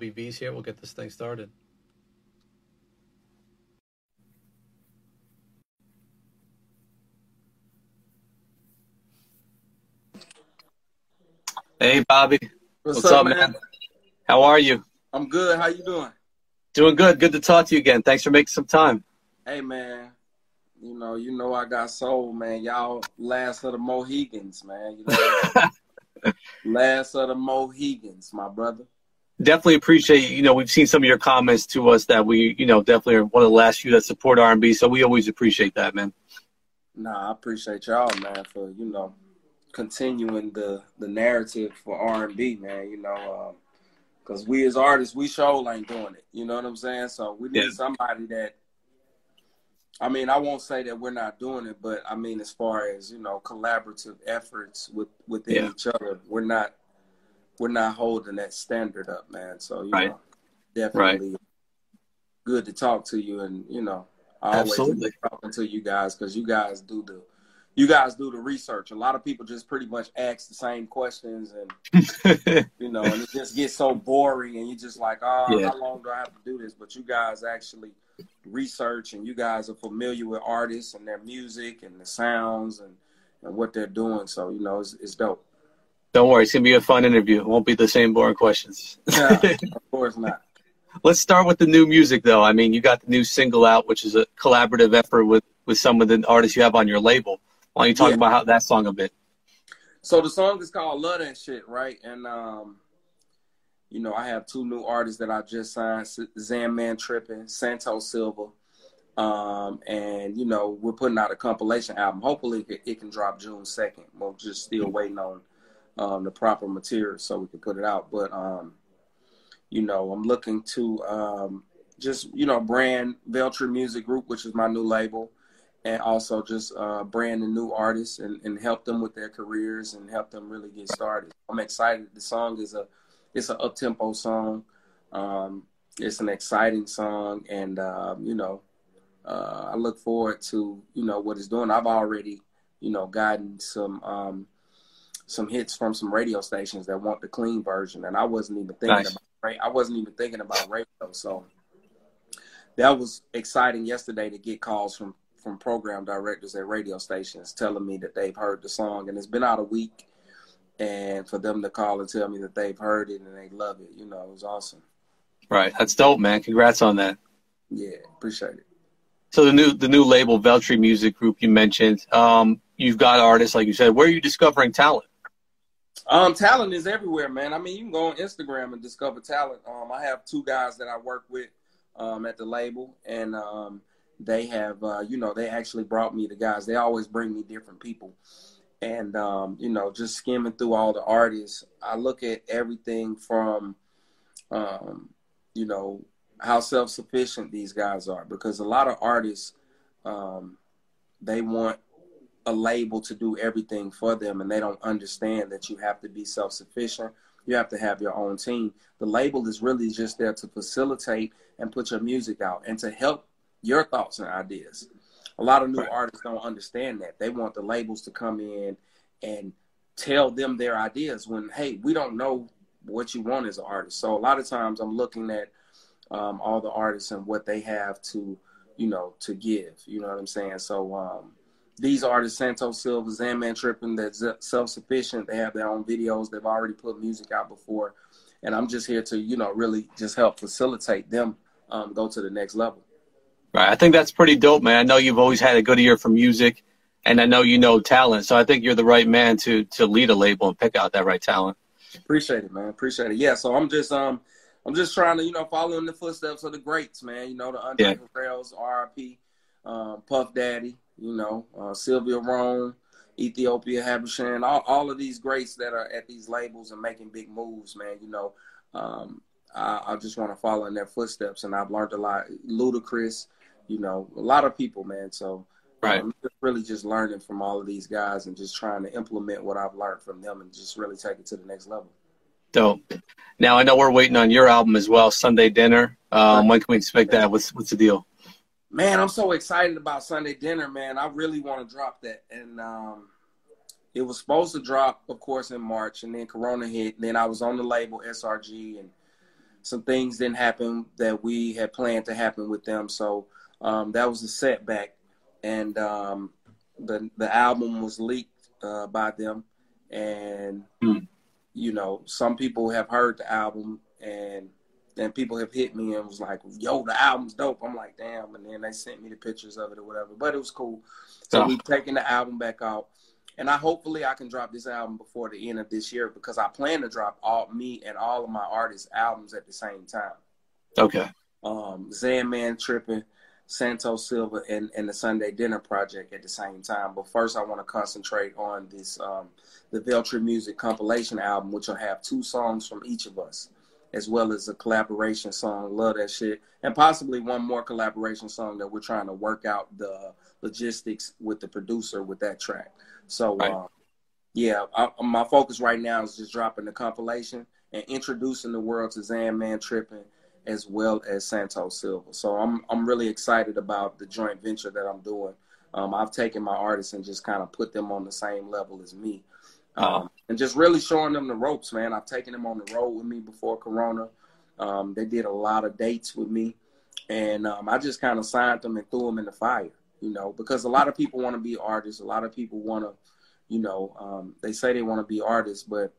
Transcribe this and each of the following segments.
Bobby V's here. We'll get this thing started. Hey, Bobby. What's, What's up, up man? man? How are you? I'm good. How you doing? Doing good. Good to talk to you again. Thanks for making some time. Hey, man. You know, you know I got soul, man. Y'all last of the Mohegans, man. You know, last of the Mohegans, my brother definitely appreciate you know we've seen some of your comments to us that we you know definitely are one of the last few that support r&b so we always appreciate that man nah i appreciate y'all man for you know continuing the the narrative for r&b man you know because um, we as artists we show ain't doing it you know what i'm saying so we need yeah. somebody that I mean, I won't say that we're not doing it, but I mean, as far as you know, collaborative efforts with within yeah. each other, we're not we're not holding that standard up, man. So you right. know, definitely right. good to talk to you, and you know, I always Absolutely. talking to you guys because you guys do the you guys do the research. A lot of people just pretty much ask the same questions, and you know, and it just gets so boring, and you're just like, oh, yeah. how long do I have to do this? But you guys actually research, and you guys are familiar with artists and their music and the sounds and and what they're doing. So you know, it's, it's dope. Don't worry, it's gonna be a fun interview. It won't be the same boring questions. yeah, of course not. Let's start with the new music, though. I mean, you got the new single out, which is a collaborative effort with with some of the artists you have on your label. Why don't you talk yeah. about how that song a bit? So the song is called "Love That Shit," right? And um, you know, I have two new artists that I just signed: Zan Man Tripping, Santos Silva. Um, and you know, we're putting out a compilation album. Hopefully, it, it can drop June second. We're just still waiting on um, the proper material so we can put it out. But um, you know, I'm looking to um, just you know brand Veltri Music Group, which is my new label, and also just uh, brand the new artists and, and help them with their careers and help them really get started. I'm excited. The song is a it's an up tempo song. Um, it's an exciting song, and uh, you know, uh, I look forward to you know what it's doing. I've already you know gotten some um, some hits from some radio stations that want the clean version, and I wasn't even thinking nice. about I wasn't even thinking about radio. So that was exciting yesterday to get calls from from program directors at radio stations telling me that they've heard the song, and it's been out a week, and for them to call and tell me that they've heard it and they love it, you know, it was awesome. Right, that's dope, man. Congrats on that. Yeah, appreciate it. So the new the new label Veltri Music Group you mentioned, um, you've got artists like you said. Where are you discovering talent? Um, talent is everywhere, man. I mean, you can go on Instagram and discover talent. Um, I have two guys that I work with um, at the label, and um, they have, uh, you know, they actually brought me the guys. They always bring me different people, and um, you know, just skimming through all the artists, I look at everything from, um, you know, how self sufficient these guys are, because a lot of artists, um, they want a label to do everything for them and they don't understand that you have to be self-sufficient. You have to have your own team. The label is really just there to facilitate and put your music out and to help your thoughts and ideas. A lot of new artists don't understand that. They want the labels to come in and tell them their ideas when hey we don't know what you want as an artist. So a lot of times i'm looking at um, all the artists and what they have to you know to give you know what i'm saying? So um, these artists, Santos Silva, Zanman Trippin, that's self-sufficient. They have their own videos. They've already put music out before, and I'm just here to, you know, really just help facilitate them um, go to the next level. Right. I think that's pretty dope, man. I know you've always had a good ear for music, and I know you know talent. So I think you're the right man to to lead a label and pick out that right talent. Appreciate it, man. Appreciate it. Yeah. So I'm just um I'm just trying to you know follow in the footsteps of the greats, man. You know the Andre yeah. Harrells, RIP, um, Puff Daddy, you know, uh, Sylvia Rhone, Ethiopia Habtemariam, all, all of these greats that are at these labels and making big moves, man. You know, um, I, I, just want to follow in their footsteps, and I've learned a lot. Ludacris, you know, a lot of people, man. So, right, um, really just learning from all of these guys and just trying to implement what I've learned from them and just really take it to the next level. Dope. Now I know we're waiting on your album as well, Sunday Dinner. Um, when can we expect that? What's what's the deal? Man, I'm so excited about Sunday dinner, man. I really want to drop that. And um, it was supposed to drop, of course, in March, and then Corona hit. And then I was on the label SRG, and some things didn't happen that we had planned to happen with them. So um, that was a setback, and um, the the album was leaked uh, by them, and mm. you know some people have heard the album and then people have hit me and was like, "Yo, the album's dope." I'm like, "Damn!" And then they sent me the pictures of it or whatever. But it was cool. So oh. we've taken the album back out, and I hopefully I can drop this album before the end of this year because I plan to drop all me and all of my artists' albums at the same time. Okay. Um, Zan Man tripping. Santos Silva and, and the Sunday Dinner Project at the same time. But first, I want to concentrate on this um, the Veltri Music compilation album, which will have two songs from each of us as well as a collaboration song. Love that shit. And possibly one more collaboration song that we're trying to work out the logistics with the producer with that track. So, right. uh, yeah, I, my focus right now is just dropping the compilation and introducing the world to Zan Man Tripping as well as Santos Silva. So I'm I'm really excited about the joint venture that I'm doing. Um, I've taken my artists and just kind of put them on the same level as me. Um, and just really showing them the ropes, man. I've taken them on the road with me before Corona. Um, they did a lot of dates with me, and um, I just kind of signed them and threw them in the fire, you know, because a lot of people want to be artists. A lot of people want to, you know, um, they say they want to be artists, but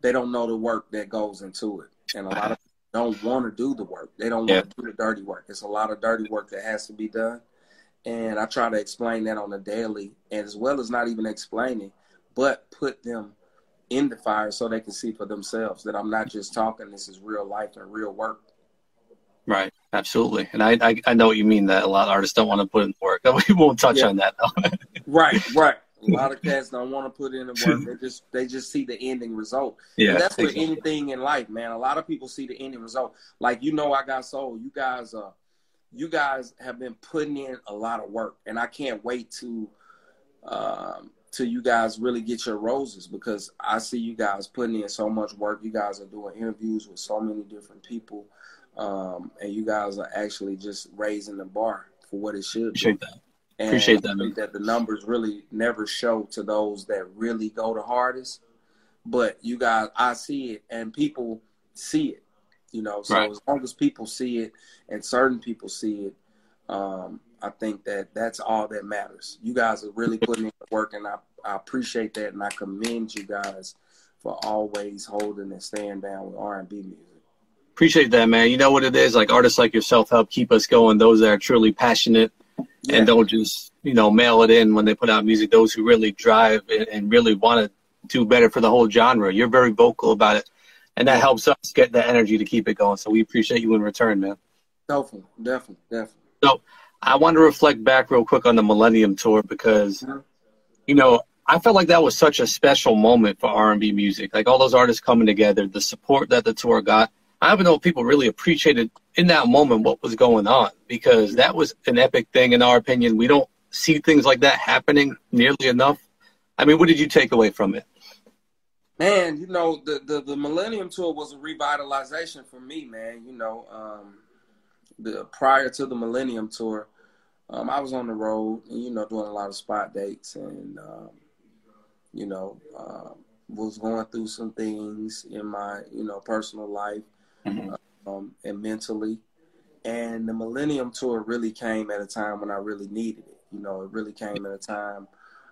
they don't know the work that goes into it, and a lot of don't want to do the work. They don't want to do the dirty work. It's a lot of dirty work that has to be done, and I try to explain that on a daily, as well as not even explaining but put them in the fire so they can see for themselves that I'm not just talking. This is real life and real work. Right. Absolutely. And I, I, I know what you mean that a lot of artists don't want to put in work. We won't touch yeah. on that though. right. Right. A lot of cats don't want to put in the work. They just they just see the ending result. Yeah, and that's with anything in life, man. A lot of people see the ending result. Like you know, I got sold. You guys, uh, you guys have been putting in a lot of work, and I can't wait to um, till you guys really get your roses because I see you guys putting in so much work. You guys are doing interviews with so many different people, um, and you guys are actually just raising the bar for what it should Appreciate be. That. And Appreciate that. Man. That the numbers really never show to those that really go the hardest, but you guys, I see it, and people see it. You know, so right. as long as people see it, and certain people see it, um, I think that that's all that matters. You guys are really putting in the work, and I, I appreciate that, and I commend you guys for always holding and staying down with R and B music. Appreciate that, man. You know what it is? Like artists like yourself help keep us going. Those that are truly passionate yeah. and don't just you know mail it in when they put out music. Those who really drive and, and really want to do better for the whole genre. You're very vocal about it, and that helps us get the energy to keep it going. So we appreciate you in return, man. Definitely, definitely, definitely. So I want to reflect back real quick on the Millennium Tour because, you know, I felt like that was such a special moment for R&B music. Like all those artists coming together, the support that the tour got. I don't know if people really appreciated in that moment what was going on because that was an epic thing in our opinion. We don't see things like that happening nearly enough. I mean, what did you take away from it? Man, you know, the, the, the Millennium Tour was a revitalization for me, man. You know, um, the prior to the Millennium Tour, um, I was on the road and you know doing a lot of spot dates and um, you know uh, was going through some things in my you know personal life mm-hmm. um, and mentally. And the Millennium Tour really came at a time when I really needed it. You know, it really came at a time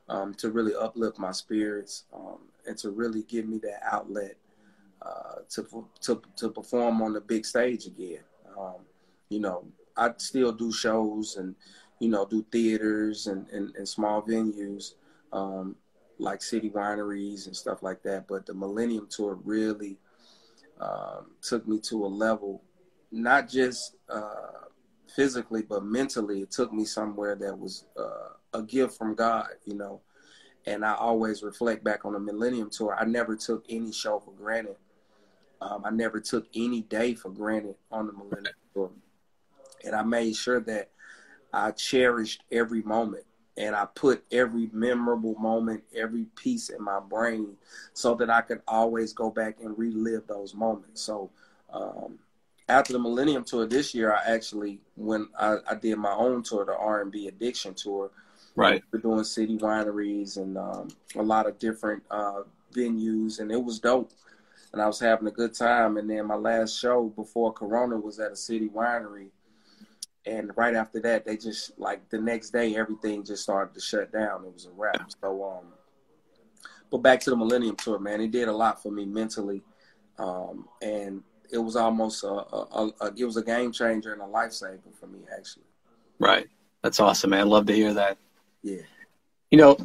um, to really uplift my spirits um, and to really give me that outlet uh, to to to perform on the big stage again. Um, you know, I still do shows and, you know, do theaters and, and, and small venues um, like city wineries and stuff like that. But the Millennium Tour really um, took me to a level, not just uh, physically, but mentally. It took me somewhere that was uh, a gift from God, you know. And I always reflect back on the Millennium Tour. I never took any show for granted. Um, I never took any day for granted on the Millennium Tour and I made sure that I cherished every moment and I put every memorable moment, every piece in my brain so that I could always go back and relive those moments. So um, after the Millennium Tour this year, I actually when I, I did my own tour, the R and B Addiction Tour. Right. We're doing city wineries and um, a lot of different uh, venues, and it was dope. and I was having a good time. And then my last show before Corona was at a city winery, and right after that, they just like the next day, everything just started to shut down. It was a wrap. So, um, but back to the Millennium Tour, man, it did a lot for me mentally, um, and it was almost a, a, a, it was a game changer and a lifesaver for me, actually. Right. That's awesome, man. Love to hear that. Yeah. You know,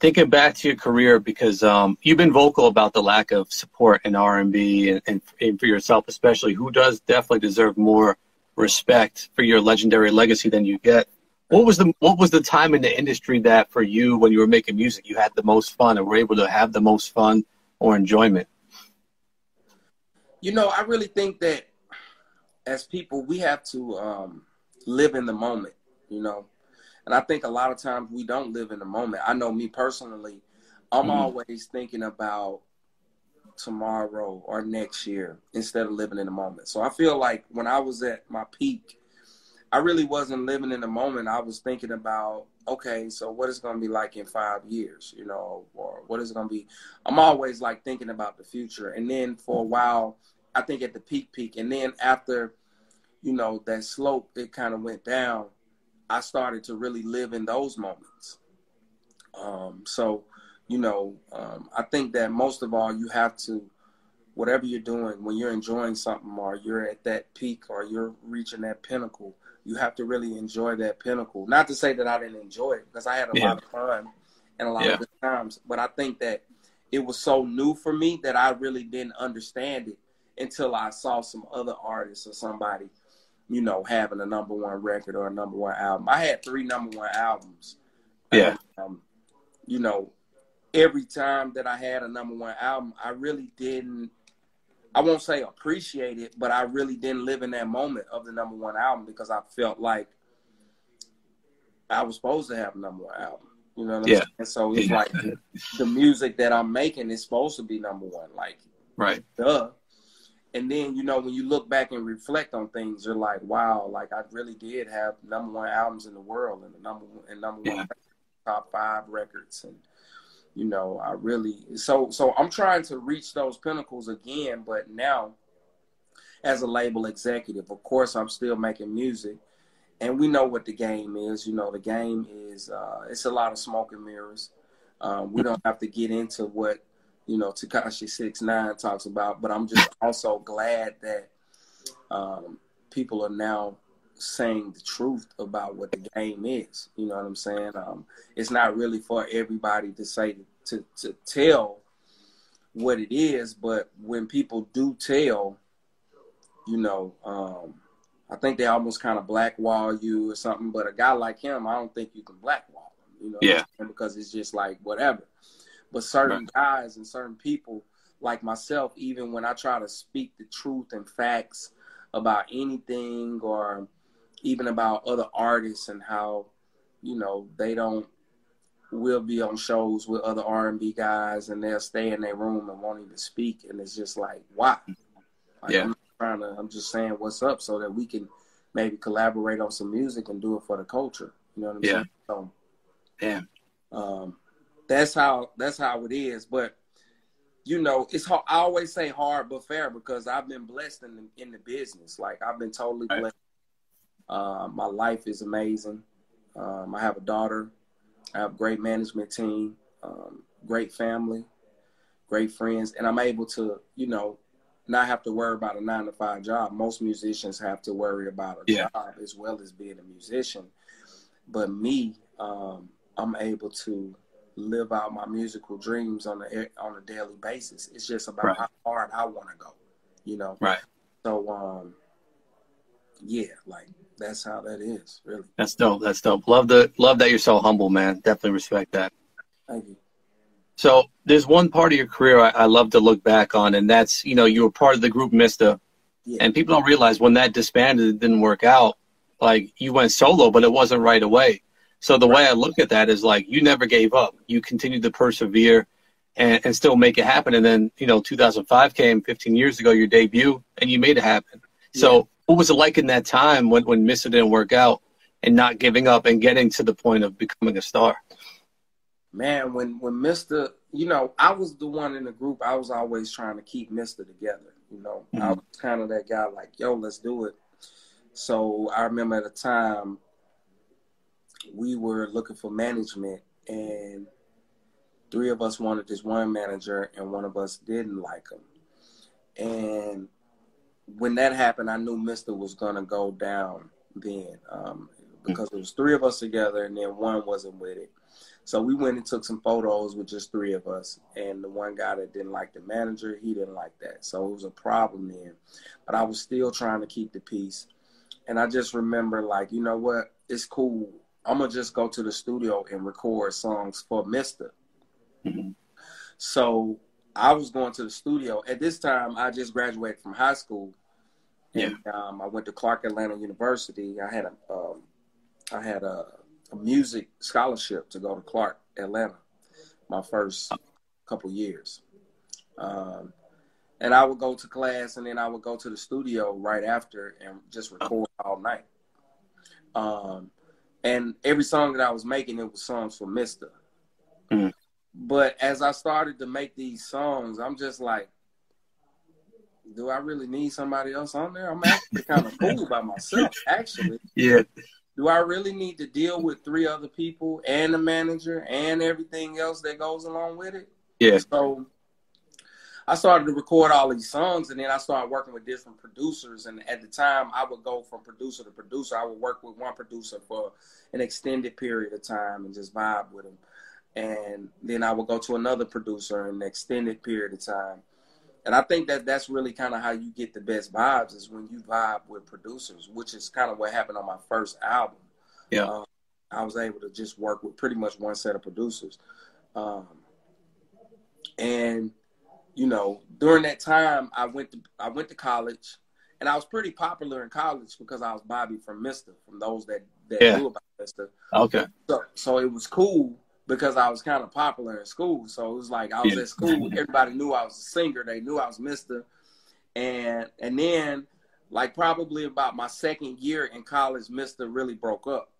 thinking back to your career because um, you've been vocal about the lack of support in R&B and, and, and, for yourself especially, who does definitely deserve more respect for your legendary legacy than you get. What was the what was the time in the industry that for you when you were making music you had the most fun and were able to have the most fun or enjoyment? You know, I really think that as people we have to um, live in the moment. You know, and I think a lot of times we don't live in the moment. I know me personally, I'm mm-hmm. always thinking about tomorrow or next year instead of living in the moment. So I feel like when I was at my peak, I really wasn't living in the moment. I was thinking about, okay, so what is going to be like in five years, you know, or what is going to be? I'm always like thinking about the future. And then for a while, I think at the peak, peak. And then after, you know, that slope, it kind of went down. I started to really live in those moments. Um, so, you know, um, I think that most of all, you have to, whatever you're doing, when you're enjoying something or you're at that peak or you're reaching that pinnacle, you have to really enjoy that pinnacle. Not to say that I didn't enjoy it because I had a yeah. lot of fun and a lot yeah. of good times, but I think that it was so new for me that I really didn't understand it until I saw some other artists or somebody you know, having a number one record or a number one album. I had three number one albums. Yeah. Um, you know, every time that I had a number one album, I really didn't. I won't say appreciate it, but I really didn't live in that moment of the number one album because I felt like I was supposed to have a number one album. You know what I'm yeah. saying? So it's yeah. like the, the music that I'm making is supposed to be number one. Like, right? Duh. And then, you know, when you look back and reflect on things, you're like, wow, like I really did have number one albums in the world and the number one and number yeah. one top five records. And, you know, I really so so I'm trying to reach those pinnacles again, but now as a label executive, of course I'm still making music. And we know what the game is. You know, the game is uh, it's a lot of smoke and mirrors. Um, we don't have to get into what you know, Tekashi Six Nine talks about. But I'm just also glad that um, people are now saying the truth about what the game is. You know what I'm saying? Um, it's not really for everybody to say to to tell what it is, but when people do tell, you know, um, I think they almost kind of blackwall you or something. But a guy like him, I don't think you can blackwall him. You know, yeah, because it's just like whatever. But certain right. guys and certain people, like myself, even when I try to speak the truth and facts about anything or even about other artists and how, you know, they don't will be on shows with other R and B guys and they'll stay in their room and won't even speak and it's just like why? Like, yeah. I'm trying to I'm just saying what's up so that we can maybe collaborate on some music and do it for the culture. You know what I'm yeah. saying? So yeah. Um that's how that's how it is. But you know, it's hard, I always say hard but fair because I've been blessed in the, in the business. Like I've been totally blessed. Uh, my life is amazing. Um, I have a daughter. I have a great management team, um, great family, great friends, and I'm able to, you know, not have to worry about a nine to five job. Most musicians have to worry about a yeah. job as well as being a musician. But me, um, I'm able to live out my musical dreams on a on a daily basis. It's just about right. how hard I want to go, you know. Right. So, um, yeah, like that's how that is, really. That's dope. That's dope. Love the love that you're so humble, man. Definitely respect that. Thank you. So there's one part of your career I, I love to look back on, and that's you know you were part of the group Mista, yeah. and people don't realize when that disbanded, it didn't work out. Like you went solo, but it wasn't right away. So the right. way I look at that is like you never gave up. You continued to persevere and, and still make it happen. And then, you know, 2005 came 15 years ago, your debut, and you made it happen. Yeah. So what was it like in that time when, when Mista didn't work out and not giving up and getting to the point of becoming a star? man, when when Mista, you know, I was the one in the group. I was always trying to keep Mista together. You know, mm-hmm. I was kind of that guy, like, yo, let's do it. So I remember at the time we were looking for management, and three of us wanted this one manager, and one of us didn't like him. And when that happened, I knew Mista was gonna go down then, um, because it was three of us together, and then one wasn't with it. So we went and took some photos with just three of us. And the one guy that didn't like the manager, he didn't like that. So it was a problem then. But I was still trying to keep the peace. And I just remember, like, you know what? It's cool. I'm to just go to the studio and record songs for Mista. Mm-hmm. So I was going to the studio. At this time, I just graduated from high school. And yeah. um, I went to Clark Atlanta University. I had a, um, I had a a music scholarship to go to Clark, Atlanta, my first couple years. Um, and I would go to class and then I would go to the studio right after and just record all night. Um, and every song that I was making, it was songs for Mista. Mm-hmm. But as I started to make these songs, I'm just like, do I really need somebody else on there? I'm actually kind of cool by myself, actually. Yeah do I really need to deal with three other people and the manager and everything else that goes along with it? Yeah. So I started to record all these songs and then I started working with different producers. And at the time, I would go from producer to producer. I would work with one producer for an extended period of time and just vibe with him. And then I would go to another producer in an extended period of time and I think that that's really kind of how you get the best vibes is when you vibe with producers, which is kind of what happened on my first album. Yeah, um, I was able to just work with pretty much one set of producers, um, and you know during that time I went to I went to college, and I was pretty popular in college because I was Bobby from Mista, from those that that yeah. knew about Mista. Okay, so so it was cool because I was kind of popular in school. So it was like I was yeah. at school, everybody knew I was a singer. They knew I was Mista. And and then like probably about my second year in college, Mista really broke up.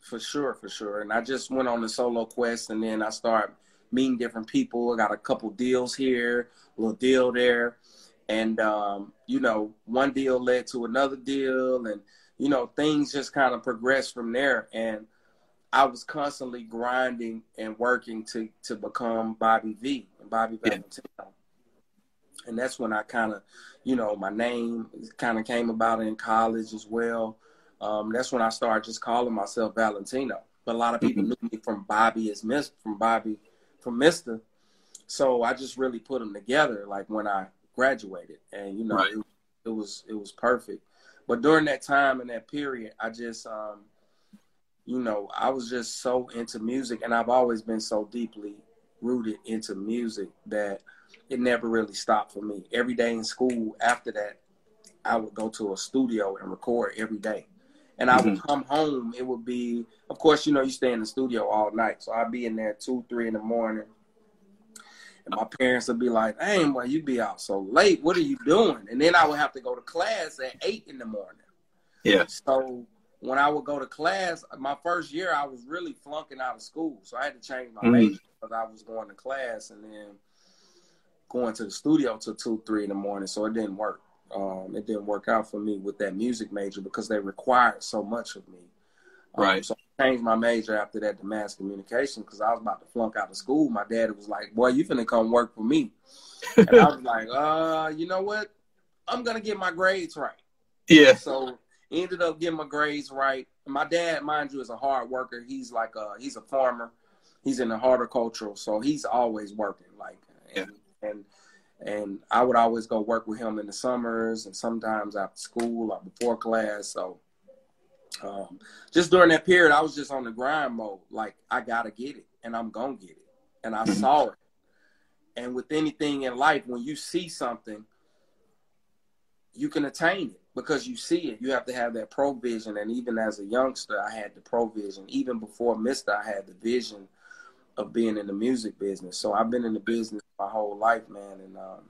For sure, for sure. And I just went on the solo quest and then I started meeting different people. I got a couple deals here, a little deal there. And um, you know, one deal led to another deal and you know, things just kind of progressed from there. And I was constantly grinding and working to to become Bobby V and Bobby yeah. Valentino. And that's when I kind of, you know, my name kind of came about in college as well. Um, that's when I started just calling myself Valentino. But a lot of people mm-hmm. knew me from Bobby as Miss from Bobby from Mista. So I just really put them together like when I graduated, and you know, right. it, it was it was perfect. But during that time and that period, I just um, you know, I was just so into music and I've always been so deeply rooted into music that it never really stopped for me. Every day in school after that, I would go to a studio and record every day. And I would mm-hmm. come home, it would be, of course, you know, you stay in the studio all night. So I'd be in there two, three in the morning. And my parents would be like, "Hey, boy, you be out so late. What are you doing?" And then I would have to go to class at eight in the morning. Yeah. So when I would go to class, my first year I was really flunking out of school, so I had to change my mm-hmm. major because I was going to class and then going to the studio till two, three in the morning. So it didn't work. Um, it didn't work out for me with that music major because they required so much of me. Um, right. So I changed my major after that to mass communication because I was about to flunk out of school. My dad was like, "Boy, you finna come work for me," and I was like, "Uh, you know what? I'm gonna get my grades right." Yeah. So ended up getting my grades right. My dad, mind you, is a hard worker. He's like a he's a farmer. He's in the horticultural, so he's always working. Like and yeah. and and I would always go work with him in the summers and sometimes after school or before class. So um, just during that period, I was just on the grind mode. Like I gotta get it, and I'm gonna get it, and I saw it. And with anything in life, when you see something, you can attain it because you see it. You have to have that provision. And even as a youngster, I had the provision. Even before Mista, I had the vision of being in the music business. So I've been in the business my whole life, man, and um,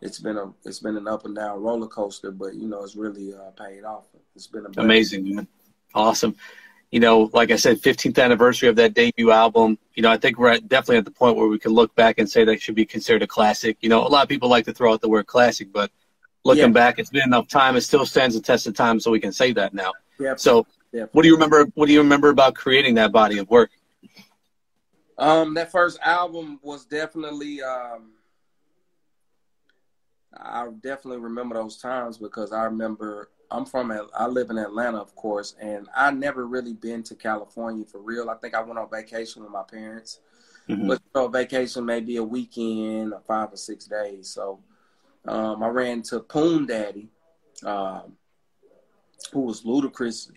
it's been a it's been an up and down roller coaster, but you know it's really uh, paid off. It's been amazing, man. Awesome. you know, like I said, 15th anniversary of that debut album. You know, I think we're at, definitely at the point where we can look back and say that should be considered a classic. You know, a lot of people like to throw out the word classic, but looking yeah. back, it's been enough time. It still stands the test of time, so we can say that now. Yeah. So, yeah. what do you remember? What do you remember about creating that body of work? Um, that first album was definitely. Um, I definitely remember those times because I remember I'm from I live in Atlanta, of course, and I never really been to California for real. I think I went on vacation with my parents, mm-hmm. but you know, vacation maybe a weekend or five or six days. So um, I ran to Poon Daddy, um, who was Ludacris,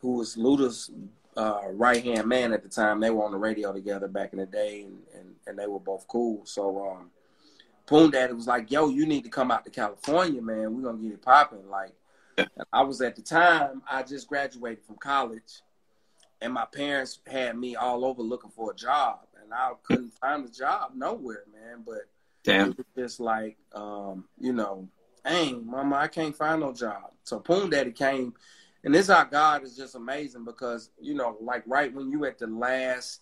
who was Luda's uh, right hand man at the time. They were on the radio together back in the day, and, and, and they were both cool. So um, Poon Daddy was like, "Yo, you need to come out to California, man. We're gonna get it popping." Like, I was at the time I just graduated from college, and my parents had me all over looking for a job, and I couldn't find a job nowhere, man. But Damn. it was just like, um, you know, dang, mama, I can't find no job. So Poon Daddy came, and this how God is just amazing because you know, like right when you at the last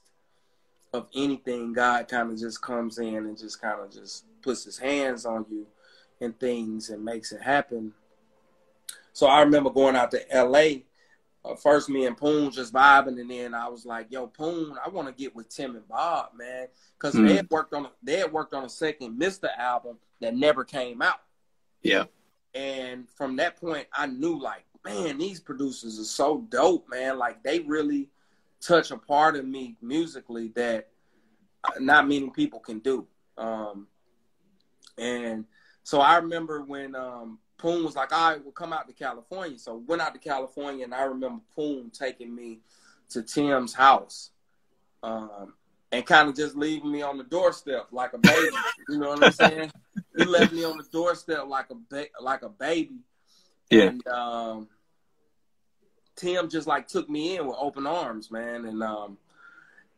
of anything, God kind of just comes in and just kind of just puts His hands on you and things and makes it happen so I remember going out to LA. Uh, first, me and Poon just vibing, and then I was like, "Yo, Poon, I want to get with Tim and Bob, man, because mm. they had worked on they had worked on a second Mista album that never came out." Yeah. And from that point, I knew like, man, these producers are so dope, man. Like they really touch a part of me musically that uh, not many people can do. Um, and so I remember when um, Poon was like, all right, we'll come out to California. So went out to California, and I remember Poon taking me to Tim's house, um, and kind of just leaving me on the doorstep like a baby. you know what I'm saying? He left me on the doorstep like a ba- like a baby. Yeah. And um, Tim just like took me in with open arms, man. And um,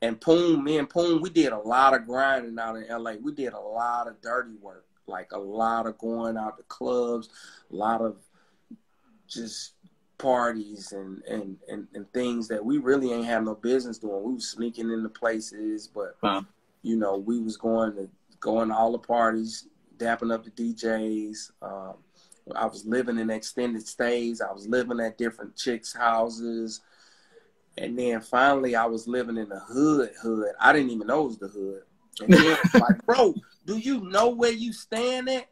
and Poon, me and Poon, we did a lot of grinding out in LA. We did a lot of dirty work like a lot of going out to clubs, a lot of just parties and, and, and, and things that we really ain't have no business doing. We was sneaking into places, but wow. you know, we was going to going to all the parties, dapping up the DJs. Um, I was living in extended stays. I was living at different chicks' houses. And then finally I was living in the hood hood. I didn't even know it was the hood. And then like, bro, do you know where you stand at?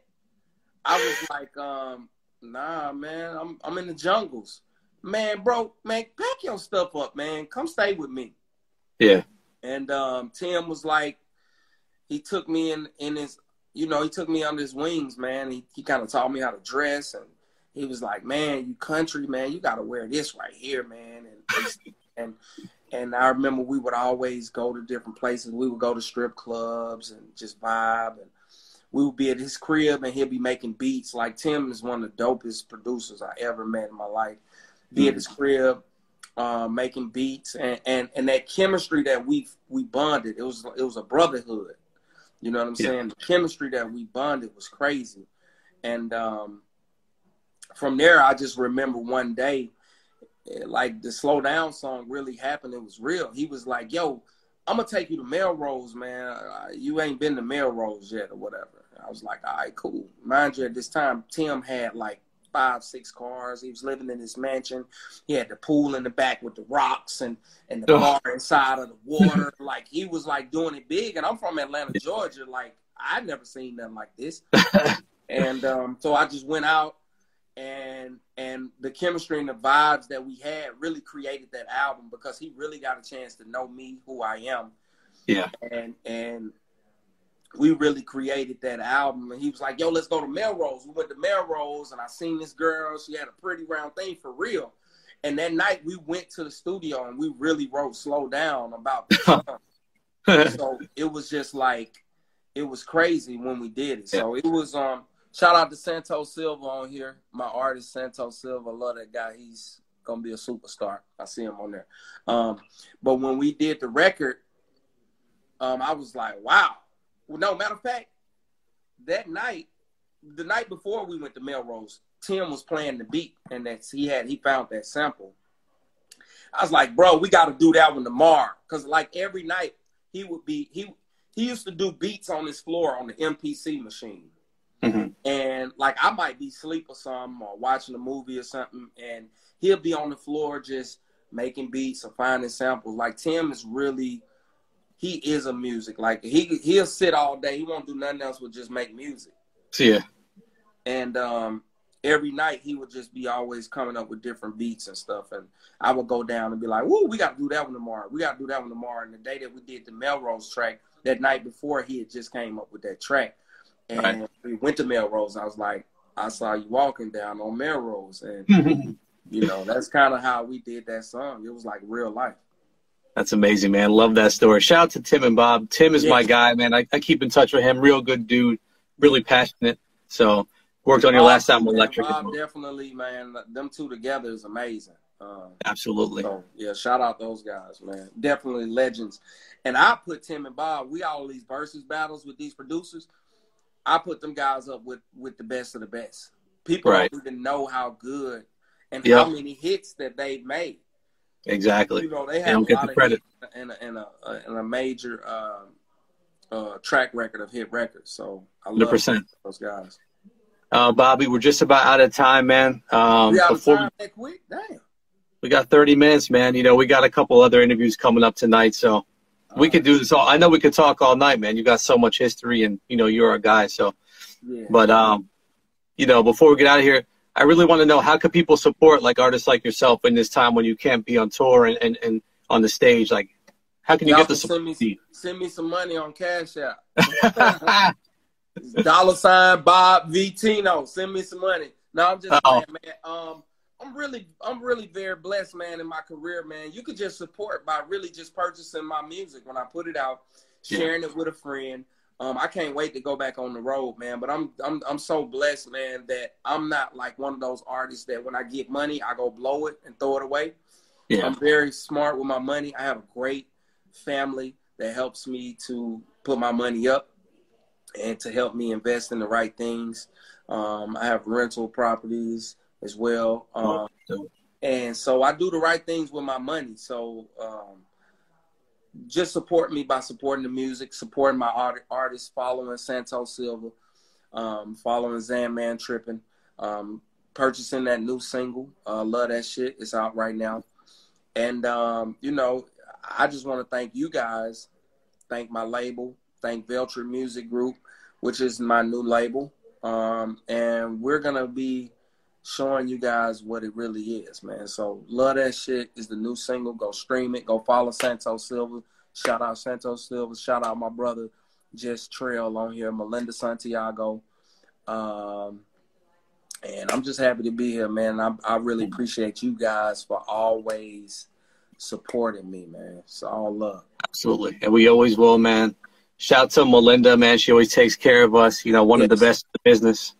I was like, um, nah, man, I'm I'm in the jungles. Man, bro, man, pack your stuff up, man. Come stay with me. Yeah. And um, Tim was like, he took me in in his, you know, he took me under his wings, man. He he kind of taught me how to dress, and he was like, man, you country, man, you got to wear this right here, man, and and and I remember we would always go to different places. We would go to strip clubs and just vibe. And we would be at his crib and he'd be making beats. Like Tim is one of the dopest producers I ever met in my life. Be mm-hmm. at his crib, uh, making beats and, and, and that chemistry that we we bonded. It was it was a brotherhood. You know what I'm yeah. saying? The chemistry that we bonded was crazy. And um, from there, I just remember one day like the slow down song really happened. It was real. He was like, "Yo, I'm gonna take you to Melrose, man. You ain't been to Melrose yet, or whatever." I was like, "All right, cool." Mind you, at this time, Tim had like five, six cars. He was living in his mansion. He had the pool in the back with the rocks and and the bar inside of the water. like he was like doing it big. And I'm from Atlanta, Georgia. Like I'd never seen nothing like this. and um, so I just went out and and the chemistry and the vibes that we had really created that album because he really got a chance to know me who I am. Yeah. And and we really created that album and he was like, Yo, let's go to Melrose. We went to Melrose and I seen this girl, she had a pretty round thing for real. And that night we went to the studio and we really wrote slow down about so it was just like it was crazy when we did it. So it was um Shout out to Santos Silva on here. My artist Santos Silva. Love that guy. He's gonna be a superstar. I see him on there. Um, but when we did the record, um, I was like, wow. Well, no matter of fact, that night, the night before we went to Melrose, Tim was playing the beat, and that he had he found that sample. I was like, bro, we got to do that one tomorrow. Cause like every night he would be he he used to do beats on his floor on the MPC machine. Mm-hmm. And like I might be asleep or something or watching a movie or something, and he'll be on the floor just making beats or finding samples. Like Tim is really he is a music. Like he he'll sit all day. He won't do nothing else but just make music. Yeah. And um every night he would just be always coming up with different beats and stuff. And I would go down and be like, Woo, we gotta do that one tomorrow. We gotta do that one tomorrow. And the day that we did the Melrose track, that night before he had just came up with that track. And right. we went to Melrose. I was like, I saw you walking down on Melrose. And you know, that's kind of how we did that song. It was like real life. That's amazing, man. Love that story. Shout out to Tim and Bob. Tim is yeah. my guy, man. I, I, keep in touch with him. Real good dude, really passionate. So worked on your Bob, last album, Electric. Bob definitely, man. Them two together is amazing. Um, Absolutely. So, yeah, shout out those guys, man. Definitely legends. And I put Tim and Bob. We all these versus battles with these producers. I put them guys up with with the best of the best. People right. don't even know how good and yep. how many hits that they've made. Exactly. You know, they have they a lot of credit. and a, and a, and a major uh, uh, track record of hit records. So I love 100%. those guys. Uh, Bobby, we're just about out of time, man. Um, we of time we, quick? Damn. We got 30 minutes, man. You know, we got a couple other interviews coming up tonight, so we could do this all. I know we could talk all night, man. You got so much history, and you know you're a guy. So, yeah. but um, you know, before we get out of here, I really want to know how can people support like artists like yourself in this time when you can't be on tour and, and, and on the stage? Like, how can you Y'all get the support? Send me, send me some money on Cash App. Dollar sign Bob V Tino. Send me some money. No, I'm just saying, man. Um, I'm really, I'm really very blessed, man, in my career, man. You could just support by really just purchasing my music when I put it out, sharing yeah. it with a friend. Um, I can't wait to go back on the road, man. But I'm I'm I'm so blessed, man, that I'm not like one of those artists that when I get money, I go blow it and throw it away. Yeah. I'm very smart with my money. I have a great family that helps me to put my money up and to help me invest in the right things. Um, I have rental properties as well. Um, and so I do the right things with my money. So um, just support me by supporting the music, supporting my art- artists, following Santos Silva, um, following Zan Man Tripping, um, purchasing that new single. Uh, love that shit. It's out right now. And, um, you know, I just want to thank you guys, thank my label, thank Veltri Music Group, which is my new label. Um, and we're going to be showing you guys what it really is, man. So love that shit is the new single. Go stream it. Go follow Santos Silva. Shout out Santos Silva. Shout out my brother Just Trail on here, Melinda Santiago. Um, and I'm just happy to be here, man. I, I really appreciate you guys for always supporting me, man. It's all love. Absolutely. And we always will, man. Shout to Melinda, man. She always takes care of us. You know, one yes. of the best in the business.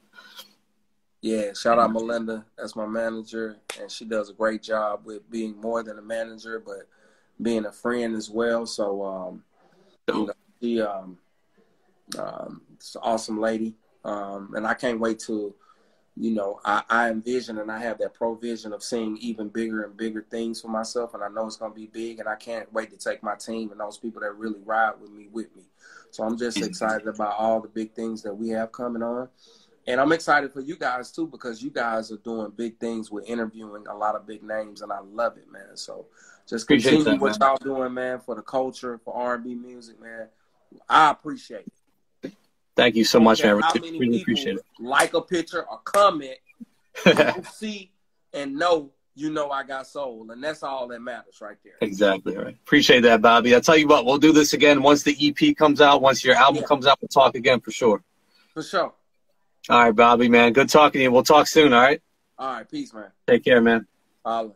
Yeah, shout out Melinda. That's my manager, and she does a great job with being more than a manager, but being a friend as well. So, um, you know, she um, um, it's an awesome lady, um, and I can't wait to, you know, I, I envision and I have that provision of seeing even bigger and bigger things for myself, and I know it's gonna be big, and I can't wait to take my team and those people that really ride with me with me. So I'm just excited about all the big things that we have coming on and I'm excited for you guys too because you guys are doing big things with interviewing a lot of big names, and I love it, man. So just continue that, what man. y'all doing, man, for the culture, for R&B music, man. I appreciate it. Thank you so much, man. How many really appreciate it. Like a picture or comment, see and know you know I got soul, and that's all that matters right there. Exactly right. Appreciate that, Bobby. I'll tell you what, we'll do this again once the EP comes out, once your album yeah. comes out, we'll talk again for sure. For sure. All right, Bobby, man. Good talking to you. We'll talk soon, all right? All right. Peace, man. Take care, man. Holla.